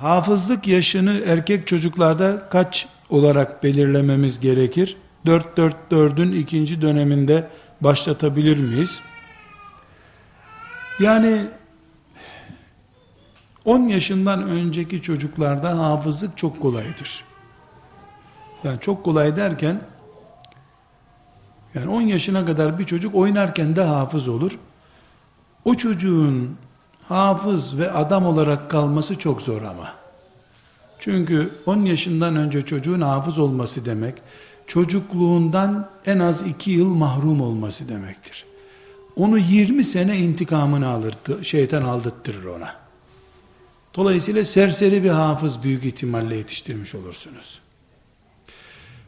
Hafızlık yaşını erkek çocuklarda kaç olarak belirlememiz gerekir? 4-4-4'ün ikinci döneminde başlatabilir miyiz? Yani 10 yaşından önceki çocuklarda hafızlık çok kolaydır. Yani çok kolay derken yani 10 yaşına kadar bir çocuk oynarken de hafız olur. O çocuğun hafız ve adam olarak kalması çok zor ama. Çünkü 10 yaşından önce çocuğun hafız olması demek, çocukluğundan en az 2 yıl mahrum olması demektir. Onu 20 sene intikamını alır, şeytan aldırtırır ona. Dolayısıyla serseri bir hafız büyük ihtimalle yetiştirmiş olursunuz.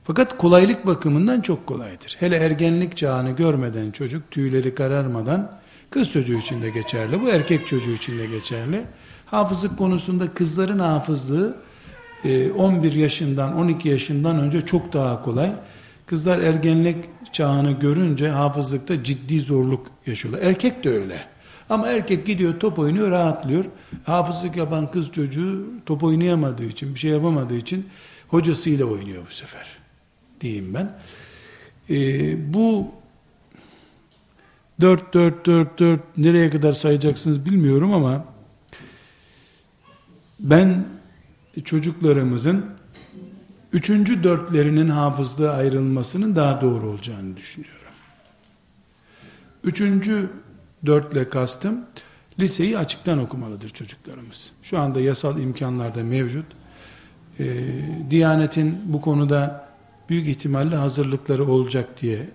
Fakat kolaylık bakımından çok kolaydır. Hele ergenlik çağını görmeden çocuk tüyleri kararmadan kız çocuğu için de geçerli. Bu erkek çocuğu için de geçerli. Hafızlık konusunda kızların hafızlığı 11 e, yaşından 12 yaşından önce çok daha kolay. Kızlar ergenlik çağını görünce hafızlıkta ciddi zorluk yaşıyorlar. Erkek de öyle. Ama erkek gidiyor top oynuyor rahatlıyor. Hafızlık yapan kız çocuğu top oynayamadığı için bir şey yapamadığı için hocasıyla oynuyor bu sefer. Diyeyim ben. Ee, bu 4 4 4 4 nereye kadar sayacaksınız bilmiyorum ama ben çocuklarımızın üçüncü dörtlerinin hafızlığa ayrılmasının daha doğru olacağını düşünüyorum. Üçüncü dörtle kastım liseyi açıktan okumalıdır çocuklarımız. Şu anda yasal imkanlarda mevcut. Ee, Diyanet'in bu konuda büyük ihtimalle hazırlıkları olacak diye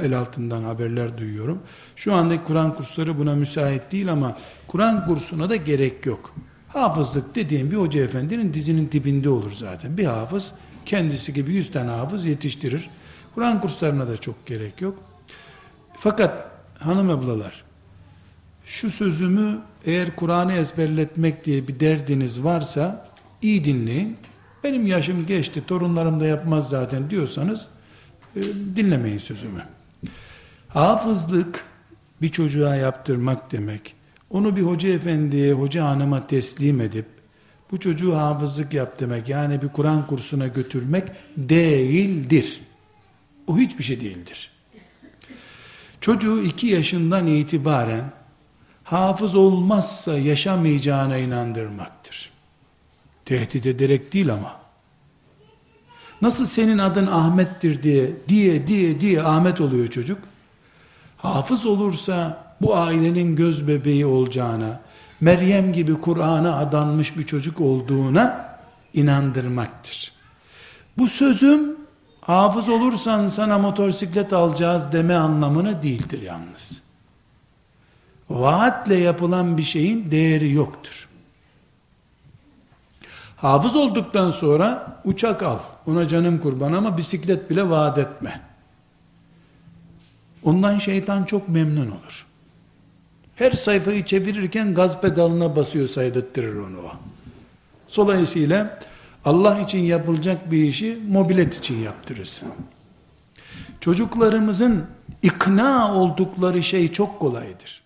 el altından haberler duyuyorum. Şu anda Kur'an kursları buna müsait değil ama Kur'an kursuna da gerek yok. Hafızlık dediğim bir hoca efendinin dizinin dibinde olur zaten. Bir hafız kendisi gibi yüz tane hafız yetiştirir. Kur'an kurslarına da çok gerek yok. Fakat hanım ablalar şu sözümü eğer Kur'an'ı ezberletmek diye bir derdiniz varsa iyi dinleyin. Benim yaşım geçti torunlarım da yapmaz zaten diyorsanız e, dinlemeyin sözümü. Hafızlık bir çocuğa yaptırmak demek onu bir hoca efendiye, hoca hanıma teslim edip bu çocuğu hafızlık yap demek yani bir Kur'an kursuna götürmek değildir. O hiçbir şey değildir. Çocuğu iki yaşından itibaren hafız olmazsa yaşamayacağına inandırmaktır. Tehdit ederek değil ama. Nasıl senin adın Ahmet'tir diye, diye, diye, diye Ahmet oluyor çocuk. Hafız olursa bu ailenin göz bebeği olacağına, Meryem gibi Kur'an'a adanmış bir çocuk olduğuna inandırmaktır. Bu sözüm hafız olursan sana motosiklet alacağız deme anlamına değildir yalnız. Vaatle yapılan bir şeyin değeri yoktur. Hafız olduktan sonra uçak al. Ona canım kurban ama bisiklet bile vaat etme. Ondan şeytan çok memnun olur. Her sayfayı çevirirken gaz pedalına basıyor saydırtırır onu o. Dolayısıyla Allah için yapılacak bir işi mobilet için yaptırırız. Çocuklarımızın ikna oldukları şey çok kolaydır.